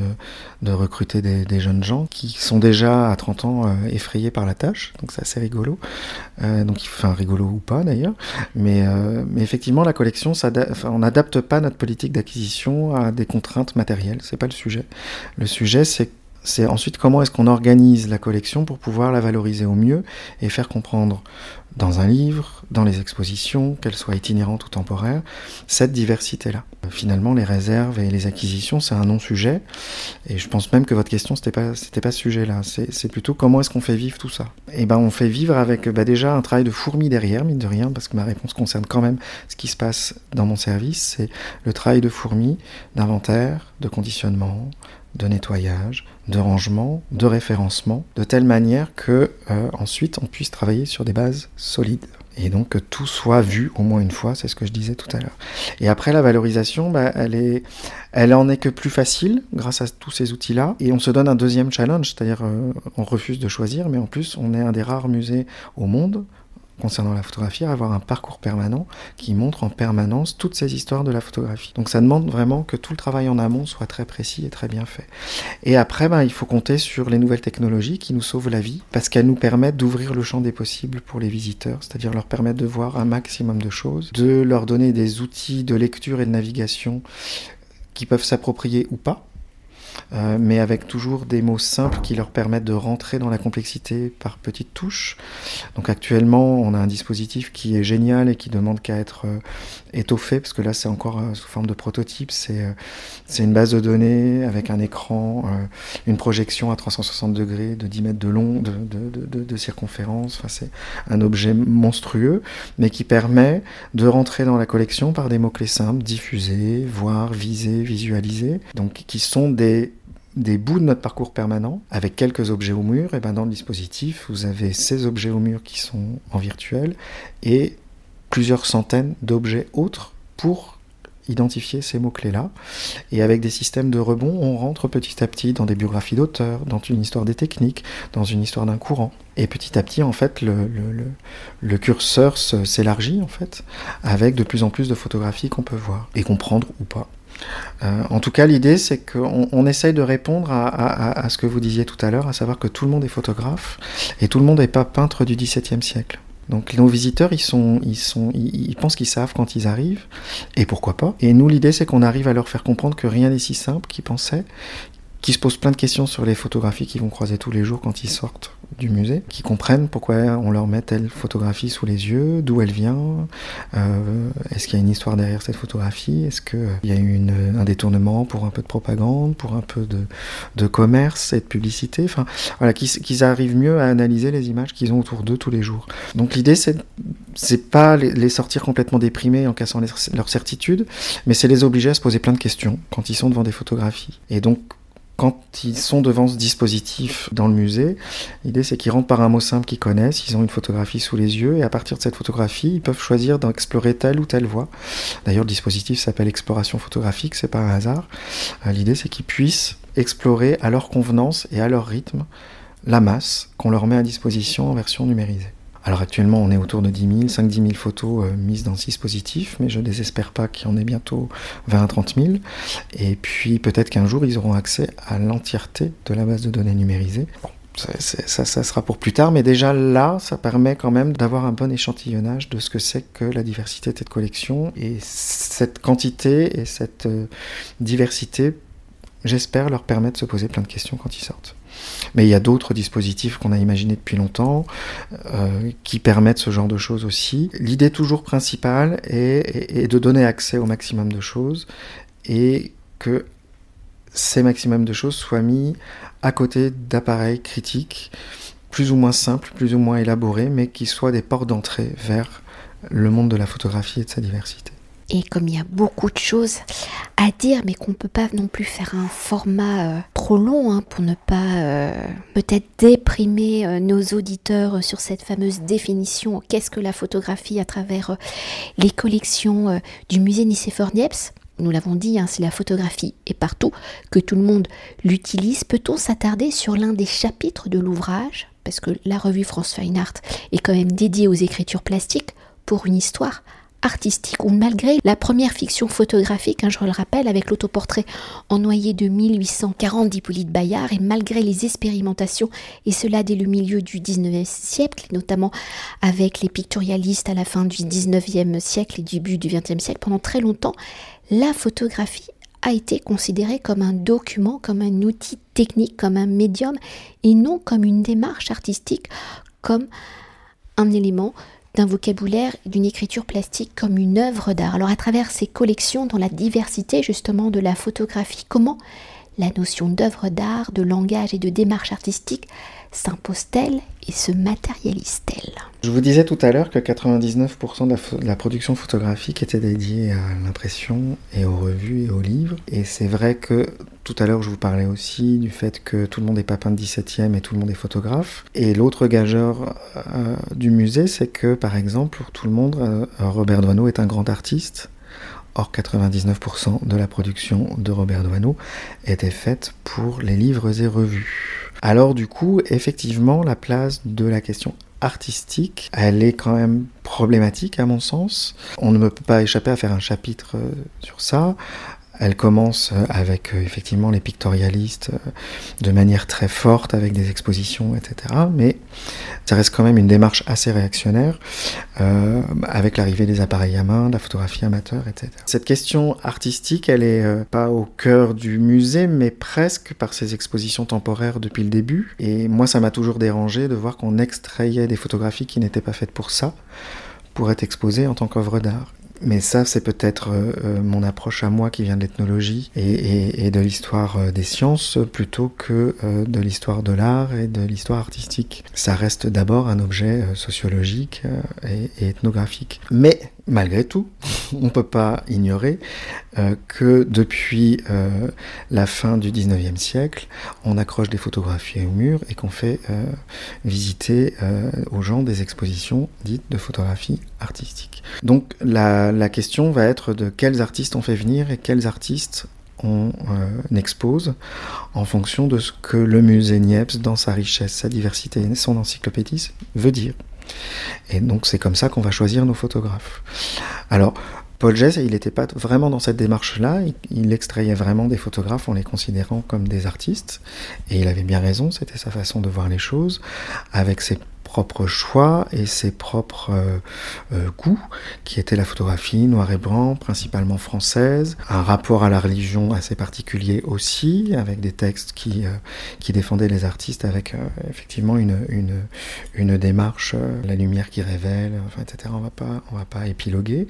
S2: de recruter des, jeunes gens qui sont déjà à 30 ans effrayés par la tâche, donc c'est assez rigolo. donc enfin rigolo ou pas d'ailleurs, mais mais effectivement la collection enfin, on n'adapte pas notre politique d'acquisition à des contraintes matérielles, c'est pas le sujet. Le sujet c'est c'est ensuite comment est-ce qu'on organise la collection pour pouvoir la valoriser au mieux et faire comprendre dans un livre, dans les expositions, qu'elles soient itinérantes ou temporaires, cette diversité-là. Finalement, les réserves et les acquisitions, c'est un non-sujet. Et je pense même que votre question, c'était pas, pas ce sujet-là. C'est plutôt comment est-ce qu'on fait vivre tout ça. Eh ben, on fait vivre avec bah, déjà un travail de fourmi derrière, mine de rien, parce que ma réponse concerne quand même ce qui se passe dans mon service. C'est le travail de fourmi, d'inventaire, de conditionnement, de nettoyage, de rangement, de référencement, de telle manière que euh, ensuite on puisse travailler sur des bases solides. Et donc que tout soit vu au moins une fois, c'est ce que je disais tout à l'heure. Et après la valorisation, bah, elle, est, elle en est que plus facile grâce à tous ces outils-là. Et on se donne un deuxième challenge, c'est-à-dire euh, on refuse de choisir, mais en plus on est un des rares musées au monde concernant la photographie, avoir un parcours permanent qui montre en permanence toutes ces histoires de la photographie. Donc ça demande vraiment que tout le travail en amont soit très précis et très bien fait. Et après, ben, il faut compter sur les nouvelles technologies qui nous sauvent la vie, parce qu'elles nous permettent d'ouvrir le champ des possibles pour les visiteurs, c'est-à-dire leur permettre de voir un maximum de choses, de leur donner des outils de lecture et de navigation qui peuvent s'approprier ou pas, euh, mais avec toujours des mots simples qui leur permettent de rentrer dans la complexité par petites touches. Donc actuellement, on a un dispositif qui est génial et qui demande qu'à être euh, étoffé, parce que là c'est encore euh, sous forme de prototype, c'est une base de données avec un écran, une projection à 360 degrés de 10 mètres de long, de, de, de, de circonférence, enfin, c'est un objet monstrueux, mais qui permet de rentrer dans la collection par des mots-clés simples, diffuser, voir, viser, visualiser, donc qui sont des des bouts de notre parcours permanent avec quelques objets au mur, et ben dans le dispositif, vous avez ces objets au mur qui sont en virtuel et plusieurs centaines d'objets autres pour identifier ces mots-clés-là. Et avec des systèmes de rebond, on rentre petit à petit dans des biographies d'auteurs, dans une histoire des techniques, dans une histoire d'un courant. Et petit à petit, en fait, le, le, le curseur s'élargit, en fait, avec de plus en plus de photographies qu'on peut voir et comprendre ou pas. Euh, en tout cas, l'idée, c'est qu'on on essaye de répondre à, ce que vous disiez tout à l'heure, à savoir que tout le monde est photographe et tout le monde n'est pas peintre du XVIIe siècle. Donc nos visiteurs, ils, sont, ils, sont, ils, pensent qu'ils savent quand ils arrivent, et pourquoi pas? Et nous, l'idée, c'est qu'on arrive à leur faire comprendre que rien n'est si simple qu'ils pensaient, qu'ils se posent plein de questions sur les photographies qu'ils vont croiser tous les jours quand ils sortent du musée, qui comprennent pourquoi on leur met telle photographie sous les yeux, d'où elle vient, euh, est-ce qu'il y a une histoire derrière cette photographie, est-ce qu'il y a eu un détournement pour un peu de propagande, pour un peu de, commerce et de publicité, enfin voilà, qu'ils arrivent mieux à analyser les images qu'ils ont autour d'eux tous les jours. Donc l'idée c'est c'est pas les sortir complètement déprimés en cassant leur certitude, mais c'est les obliger à se poser plein de questions quand ils sont devant des photographies. Et donc quand ils sont devant ce dispositif dans le musée, l'idée c'est qu'ils rentrent par un mot simple qu'ils connaissent, ils ont une photographie sous les yeux, et à partir de cette photographie, ils peuvent choisir d'explorer telle ou telle voie. D'ailleurs, le dispositif s'appelle exploration photographique, c'est pas un hasard. Euh, l'idée c'est qu'ils puissent explorer à leur convenance et à leur rythme la masse qu'on leur met à disposition en version numérisée. Alors actuellement, on est autour de 10 000, 5-10 000 photos euh, mises dans ce dispositif, mais je ne désespère pas qu'il y en ait bientôt 20 à 30 000. Et puis peut-être qu'un jour, ils auront accès à l'entièreté de la base de données numérisée. Bon, ça, sera pour plus tard, mais déjà là, ça permet quand même d'avoir un bon échantillonnage de ce que c'est que la diversité de cette collection. Et cette quantité et cette euh, diversité, j'espère, leur permet de se poser plein de questions quand ils sortent. Mais il y a d'autres dispositifs qu'on a imaginés depuis longtemps euh, qui permettent ce genre de choses aussi. L'idée toujours principale est, de donner accès au maximum de choses et que ces maximums de choses soient mis à côté d'appareils critiques plus ou moins simples, plus ou moins élaborés, mais qui soient des portes d'entrée vers le monde de la photographie et de sa diversité.
S1: Et comme il y a beaucoup de choses à dire, mais qu'on ne peut pas non plus faire un format euh, trop long hein, pour ne pas euh, peut-être déprimer euh, nos auditeurs sur cette fameuse définition qu'est-ce que la photographie à travers les collections du musée Nicéphore Niepce. Nous l'avons dit, hein, c'est la photographie et partout, que tout le monde l'utilise. Peut-on s'attarder sur l'un des chapitres de l'ouvrage? Parce que la revue France Fine Art est quand même dédiée aux écritures plastiques pour une histoire artistique ou malgré la première fiction photographique, hein, je le rappelle, avec l'autoportrait en noyer de 1840 d'Hippolyte Bayard, et malgré les expérimentations, et cela dès le milieu du 19e siècle, notamment avec les pictorialistes à la fin du 19e siècle et début du 20e siècle, pendant très longtemps, la photographie a été considérée comme un document, comme un outil technique, comme un médium, et non comme une démarche artistique, comme un élément d'un vocabulaire, d'une écriture plastique comme une œuvre d'art. Alors à travers ces collections, dans la diversité justement de la photographie, comment la notion d'œuvre d'art, de langage et de démarche artistique s'impose-t-elle et se matérialise-t-elle?
S2: Je vous disais tout à l'heure que 99% de la, production photographique était dédiée à l'impression et aux revues et aux livres. Et c'est vrai que tout à l'heure je vous parlais aussi du fait que tout le monde n'est pas peintre 17e et tout le monde est photographe. Et l'autre gageur euh, du musée, c'est que par exemple, pour tout le monde, euh, Robert Doisneau est un grand artiste. Or, 99% de la production de Robert Doisneau était faite pour les livres et revues. Alors du coup, effectivement, la place de la question artistique, elle est quand même problématique à mon sens. On ne peut pas échapper à faire un chapitre euh, sur ça. Elle commence euh, avec euh, effectivement les pictorialistes euh, de manière très forte, avec des expositions, etc. Mais ça reste quand même une démarche assez réactionnaire, avec l'arrivée des appareils à main, de la photographie amateur, etc. Cette question artistique, elle est pas au cœur du musée, mais presque par ses expositions temporaires depuis le début. Et moi, ça m'a toujours dérangé de voir qu'on extrayait des photographies qui n'étaient pas faites pour ça, pour être exposées en tant qu'œuvre d'art. Mais ça, c'est peut-être euh, euh, mon approche à moi qui vient de l'ethnologie et, de l'histoire euh, des sciences plutôt que de l'histoire de l'art et de l'histoire artistique. Ça reste d'abord un objet sociologique et, et ethnographique. Mais malgré tout, on ne peut pas ignorer euh, que depuis euh, la fin du 19e siècle, on accroche des photographies au mur et qu'on fait euh, visiter aux gens des expositions dites de photographie artistique. Donc la, question va être de quels artistes on fait venir et quels artistes on expose en fonction de ce que le musée Niepce, dans sa richesse, sa diversité et son encyclopédie, veut dire. Et donc c'est comme ça qu'on va choisir nos photographes. Alors, Paul Jess, il n'était pas vraiment dans cette démarche-là, il, extrayait vraiment des photographes en les considérant comme des artistes, et il avait bien raison, c'était sa façon de voir les choses, avec ses propres choix et ses propres euh, euh, goûts, qui étaient la photographie noir et blanc, principalement française, un rapport à la religion assez particulier aussi, avec des textes qui, qui défendaient les artistes avec effectivement une, une, une démarche, la lumière qui révèle, enfin, etc. On on va pas épiloguer,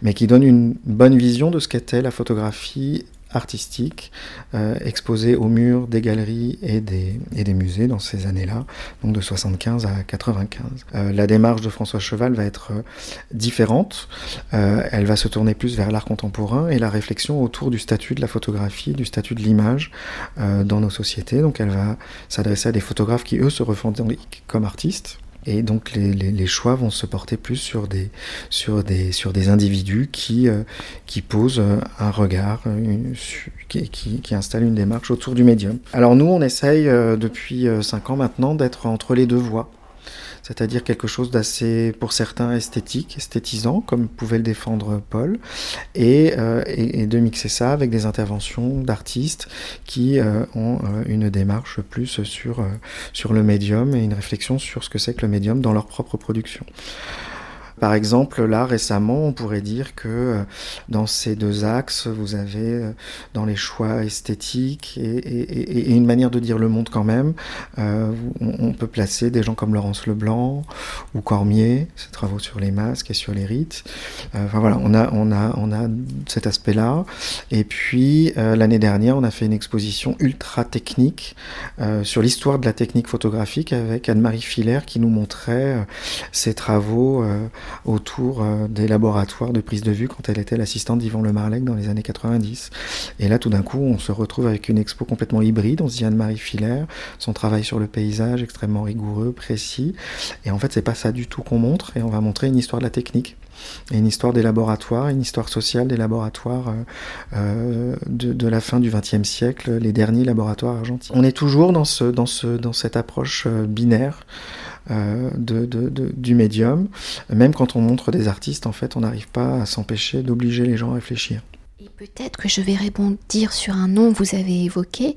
S2: mais qui donne une bonne vision de ce qu'était la photographie artistique euh, exposée au mur des galeries et des, musées dans ces années-là, donc de 75 à 95. Euh, la démarche de François Cheval va être euh, différente, elle va se tourner plus vers l'art contemporain et la réflexion autour du statut de la photographie, du statut de l'image dans nos sociétés. Donc elle va s'adresser à des photographes qui, eux, se revendiquent comme artistes, et donc les, les, choix vont se porter plus sur des, sur des, sur des individus qui, euh, qui posent euh, un regard, une, qui, qui, installent une démarche autour du médium. Alors nous, on essaye euh, depuis cinq ans maintenant d'être entre les deux voies c'est-à-dire quelque chose d'assez, pour certains, esthétique, esthétisant, comme pouvait le défendre Paul, et, euh, de mixer ça avec des interventions d'artistes qui euh, ont euh, une démarche plus sur, sur le médium et une réflexion sur ce que c'est que le médium dans leur propre production. Par exemple, là récemment, on pourrait dire que euh, dans ces deux axes, vous avez euh, dans les choix esthétiques et, une manière de dire le monde quand même, euh, on, peut placer des gens comme Laurence Leblanc ou Cormier, ses travaux sur les masques et sur les rites. enfin voilà, on a, on a, on a cet aspect-là. Et puis l'année dernière, on a fait une exposition ultra technique sur l'histoire de la technique photographique avec Anne-Marie Filler qui nous montrait ses travaux autour euh, des laboratoires de prise de vue quand elle était l'assistante d'Yvon Le Marlec dans les années 90. Et là, tout d'un coup, on se retrouve avec une expo complètement hybride. On se dit Anne-Marie Filaire, son travail sur le paysage extrêmement rigoureux, précis. Et en fait, c'est pas ça du tout qu'on montre. Et on va montrer une histoire de la technique et une histoire des laboratoires, une histoire sociale des laboratoires euh, euh, de, de, la fin du XXe siècle, les derniers laboratoires argentins. On est toujours dans, ce, dans, ce, dans cette approche binaire euh, de, du médium. Même quand on montre des artistes, en fait, on n'arrive pas à s'empêcher d'obliger les gens à réfléchir.
S1: Et peut-être que je vais rebondir sur un nom que vous avez évoqué,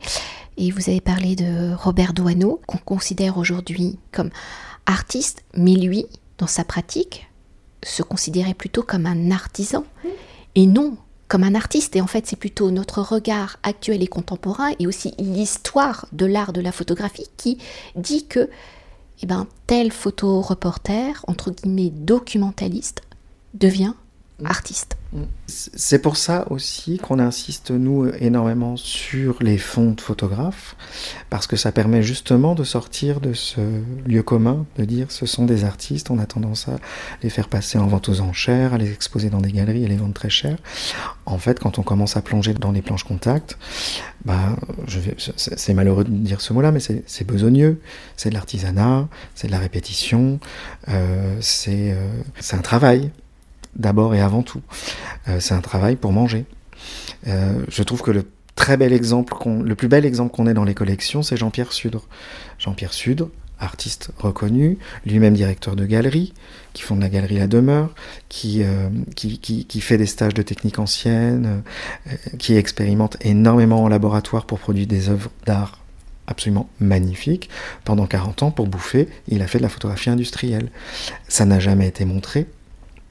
S1: et vous avez parlé de Robert Doisneau, qu'on considère aujourd'hui comme artiste, mais lui, dans sa pratique, se considérait plutôt comme un artisan, et non comme un artiste. Et en fait, c'est plutôt notre regard actuel et contemporain, et aussi l'histoire de l'art de la photographie, qui dit que eh ben, tel photoreporter, entre guillemets documentaliste, devient. Artiste.
S2: Mm. C'est pour ça aussi qu'on insiste, nous, énormément sur les fonds de photographes, parce que ça permet justement de sortir de ce lieu commun, de dire ce sont des artistes, on a tendance à les faire passer en vente aux enchères, à les exposer dans des galeries et les vendre très cher. En fait, quand on commence à plonger dans les planches contact, bah, c'est malheureux de dire ce mot-là, mais c'est besogneux, c'est de l'artisanat, c'est de la répétition, euh, c'est euh, un travail d'abord et avant tout. Euh, c'est un travail pour manger. Euh, je trouve que le très bel exemple, le plus bel exemple qu'on ait dans les collections, c'est Jean-Pierre Sudre. Jean-Pierre Sudre, artiste reconnu, lui-même directeur de galerie, qui fonde la galerie La Demeure, qui, euh, fait des stages de technique ancienne, qui expérimente énormément en laboratoire pour produire des œuvres d'art absolument magnifiques. Pendant 40 ans, pour bouffer, il a fait de la photographie industrielle. Ça n'a jamais été montré,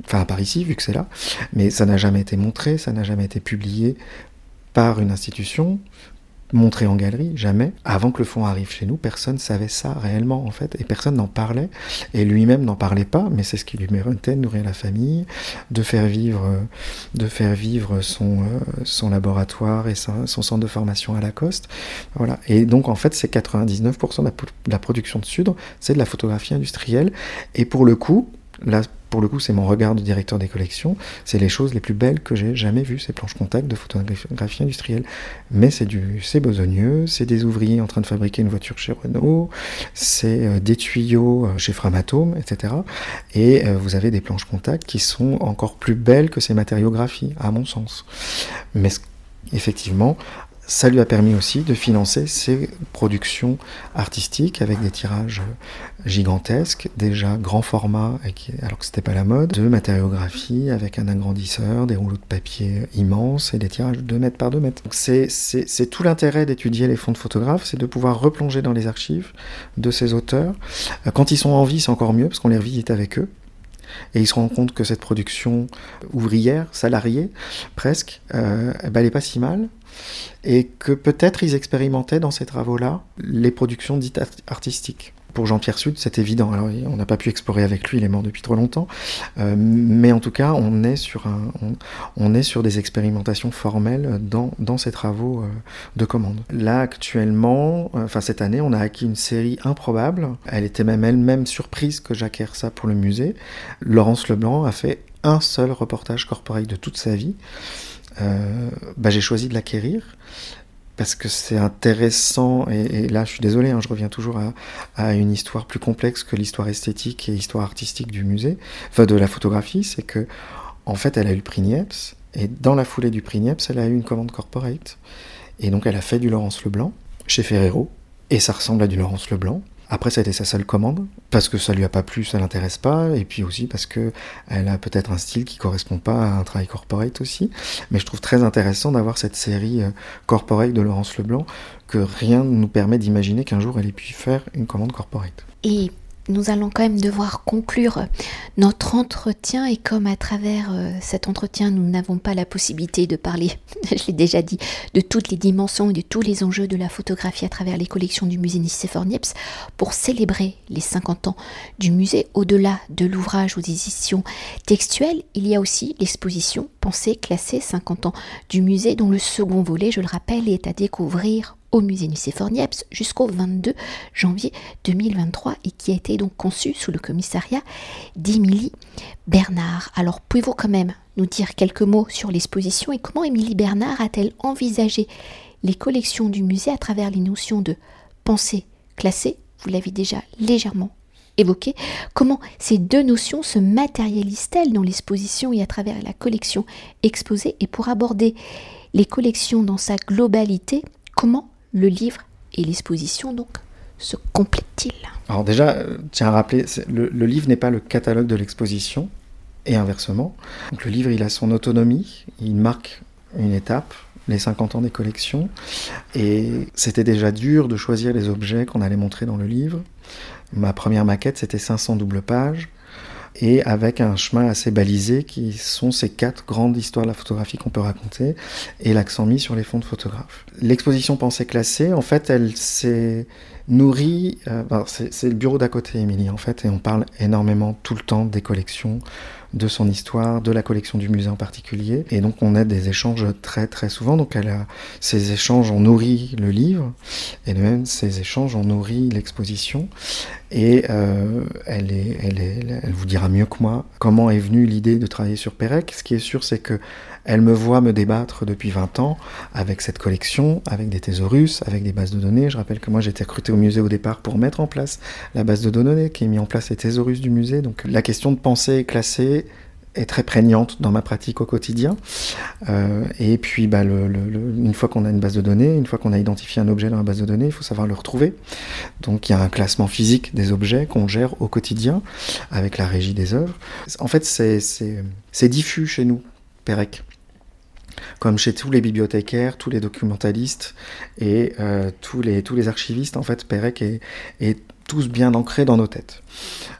S2: enfin par ici, vu que c'est là, mais ça n'a jamais été montré, ça n'a jamais été publié par une institution, montré en galerie, jamais. Avant que le fonds arrive chez nous, personne savait ça réellement en fait, et personne n'en parlait, et lui-même n'en parlait pas, mais c'est ce qui lui méritait de nourrir la famille, de faire vivre, de faire vivre son, euh, son laboratoire et son, centre de formation à Lacoste. Voilà. Et donc en fait, c'est 99% de la, la production de Sudre, c'est de la photographie industrielle, et pour le coup, là pour le coup, c'est mon regard de directeur des collections, c'est les choses les plus belles que j'ai jamais vues, ces planches contact de photographie industrielle. Mais c'est du, c'est besogneux, c'est des ouvriers en train de fabriquer une voiture chez Renault, c'est euh, des tuyaux euh, chez Framatome, etc. Et euh, vous avez des planches contact qui sont encore plus belles que ces matériographies, à mon sens. Mais effectivement, ça lui a permis aussi de financer ses productions artistiques avec des tirages gigantesques, déjà grand format, alors que c'était pas la mode, de matériographie avec un agrandisseur, des rouleaux de papier immenses et des tirages de 2 mètres par 2 mètres. C'est tout l'intérêt d'étudier les fonds de photographes, c'est de pouvoir replonger dans les archives de ces auteurs. Quand ils sont en vie, c'est encore mieux parce qu'on les revisite avec eux. Et ils se rendent compte que cette production ouvrière, salariée, presque, euh, ben, elle n'est pas si mal et que peut-être ils expérimentaient dans ces travaux-là les productions dites artistiques. Pour Jean-Pierre Sud, c'est évident. Alors, on n'a pas pu explorer avec lui, il est mort depuis trop longtemps. Euh, mais en tout cas, on est sur, des expérimentations formelles dans, dans ces travaux euh, de commande. Là, actuellement, euh, enfin cette année, on a acquis une série improbable. Elle était même elle-même surprise que j'acquière ça pour le musée. Laurence Leblanc a fait un seul reportage corporel de toute sa vie. Euh, bah, j'ai choisi de l'acquérir parce que c'est intéressant, et, là je suis désolé, hein, je reviens toujours à, une histoire plus complexe que l'histoire esthétique et histoire artistique du musée, de la photographie, c'est que en fait elle a eu le prix Niepce, et dans la foulée du prix Niepce, elle a eu une commande corporate, et donc elle a fait du Laurence Leblanc chez Ferrero, et ça ressemble à du Laurence Leblanc, après, ça a été sa seule commande, parce que ça lui a pas plu, ça l'intéresse pas, et puis aussi parce que elle a peut-être un style qui correspond pas à un travail corporate aussi. Mais je trouve très intéressant d'avoir cette série euh, corporate de Laurence Leblanc, que rien ne nous permet d'imaginer qu'un jour elle ait pu faire une commande corporate.
S1: Nous allons quand même devoir conclure notre entretien et comme à travers euh, cet entretien nous n'avons pas la possibilité de parler, je l'ai déjà dit, de toutes les dimensions et de tous les enjeux de la photographie à travers les collections du musée Nicéphore Niepce, pour célébrer les 50 ans du musée, au-delà de l'ouvrage aux éditions textuelles, il y a aussi l'exposition Pensée classée 50 ans du musée dont le second volet, je le rappelle, est à découvrir au musée Nicéphore Niepce jusqu'au 22 janvier 2023 et qui a été donc conçu sous le commissariat d'Émilie Bernard. Alors pouvez-vous quand même nous dire quelques mots sur l'exposition et comment Émilie Bernard a-t-elle envisagé les collections du musée à travers les notions de pensée classée? Vous l'avez déjà légèrement évoqué. Comment ces deux notions se matérialisent-elles dans l'exposition et à travers la collection exposée? Et pour aborder les collections dans sa globalité, comment le livre et l'exposition donc se complètent-ils?
S2: Alors déjà, euh, tiens à rappeler, le, livre n'est pas le catalogue de l'exposition et inversement. Donc le livre, il a son autonomie, il marque une étape, les 50 ans des collections, et c'était déjà dur de choisir les objets qu'on allait montrer dans le livre. Ma première maquette, c'était 500 doubles pages et avec un chemin assez balisé qui sont ces quatre grandes histoires de la photographie qu'on peut raconter et l'accent mis sur les fonds de photographes. L'exposition Pensée classée, en fait, elle s'est nourrie, euh, c'est le bureau d'à côté, Émilie, en fait, et on parle énormément tout le temps des collections, de son histoire, de la collection du musée en particulier. Et donc on a des échanges très très souvent. Donc ces échanges ont nourri le livre, et même ces échanges ont nourri l'exposition. Et euh, elle, elle, elle vous dira mieux que moi comment est venue l'idée de travailler sur Pérec. Ce qui est sûr, c'est que elle me voit me débattre depuis 20 ans avec cette collection, avec des thésaurus, avec des bases de données. Je rappelle que moi j'étais recruté au musée au départ pour mettre en place la base de données qui est mis en place les thésaurus du musée. Donc la question de penser et classer est très prégnante dans ma pratique au quotidien. Euh, et puis, bah, une fois qu'on a une base de données, une fois qu'on a identifié un objet dans la base de données, il faut savoir le retrouver. Donc, il y a un classement physique des objets qu'on gère au quotidien avec la régie des œuvres. En fait, c'est diffus chez nous, Pérec comme chez tous les bibliothécaires, tous les documentalistes et euh, tous, les, archivistes, en fait, Pérec est, est tous bien ancrés dans nos têtes.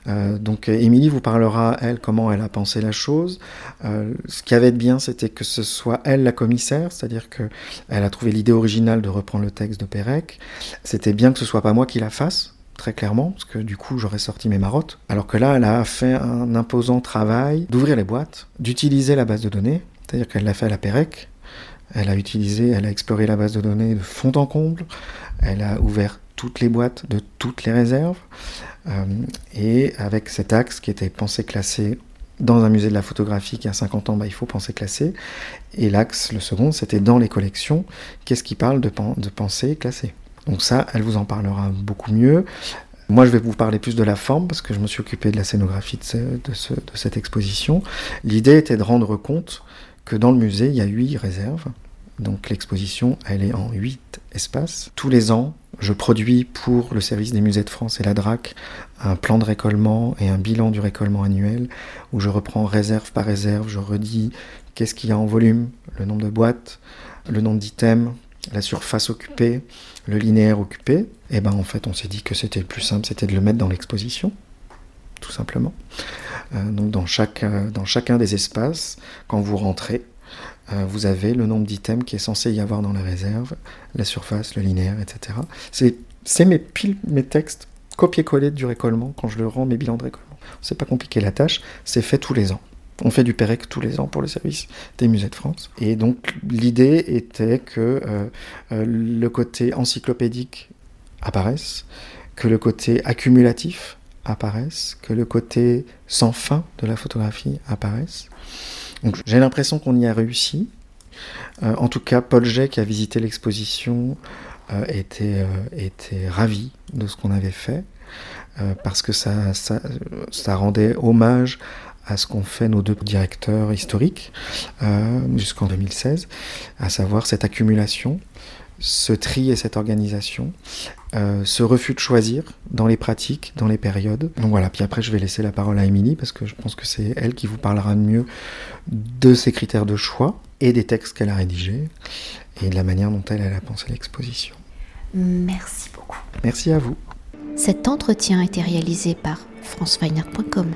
S2: Euh, donc Émilie vous parlera, elle, comment elle a pensé la chose. Euh, ce qui avait de bien, c'était que ce soit elle la commissaire, c'est-à-dire qu'elle a trouvé l'idée originale de reprendre le texte de Pérec. C'était bien que ce soit pas moi qui la fasse, très clairement, parce que du coup j'aurais sorti mes marottes. Alors que là, elle a fait un imposant travail d'ouvrir les boîtes, d'utiliser la base de données, c'est-à-dire qu'elle l'a fait à la Pérec. Elle a utilisé, elle a exploré la base de données de fond en comble. Elle a ouvert toutes les boîtes de toutes les réserves. Euh, et avec cet axe qui était pensé classé dans un musée de la photographie qui a 50 ans, bah, il faut penser classé. Et l'axe, le second, c'était dans les collections. Qu'est-ce qui parle de, penser classé Donc ça, elle vous en parlera beaucoup mieux. Moi, je vais vous parler plus de la forme parce que je me suis occupé de la scénographie de cette exposition. L'idée était de rendre compte que dans le musée, il y a huit réserves Donc l'exposition, elle est en huit espaces. Tous les ans, je produis pour le service des musées de France et la DRAC un plan de récollement et un bilan du récollement annuel où je reprends réserve par réserve, je redis qu'est-ce qu'il y a en volume, le nombre de boîtes, le nombre d'items, la surface occupée, le linéaire occupé. Et ben en fait, on s'est dit que c'était le plus simple, c'était de le mettre dans l'exposition, tout simplement. Euh, donc dans, euh, dans chacun des espaces, quand vous rentrez, euh, vous avez le nombre d'items qui est censé y avoir dans la réserve, la surface, le linéaire, etc. C'est mes, mes textes copier-coller du récollement quand je le rends mes bilans de récollement. C'est pas compliqué la tâche, c'est fait tous les ans. On fait du PEREC tous les ans pour le service des musées de France. Et donc l'idée était que le côté encyclopédique apparaisse, que le côté accumulatif apparaisse, que le côté sans fin de la photographie apparaisse. J'ai l'impression qu'on y a réussi. Euh, en tout cas, Paul Jay, qui a visité l'exposition, euh, était, euh, était ravi de ce qu'on avait fait, parce que ça, ça, ça, rendait hommage à ce qu'ont fait nos deux directeurs historiques jusqu'en 2016, à savoir cette accumulation ce tri et cette organisation, euh, ce refus de choisir dans les pratiques, dans les périodes. Donc voilà, puis après je vais laisser la parole à Émilie parce que je pense que c'est elle qui vous parlera mieux de ses critères de choix et des textes qu'elle a rédigés et de la manière dont elle, elle a pensé l'exposition.
S1: Merci beaucoup.
S2: Merci à vous.
S1: Cet entretien a été réalisé par franceweiner.com.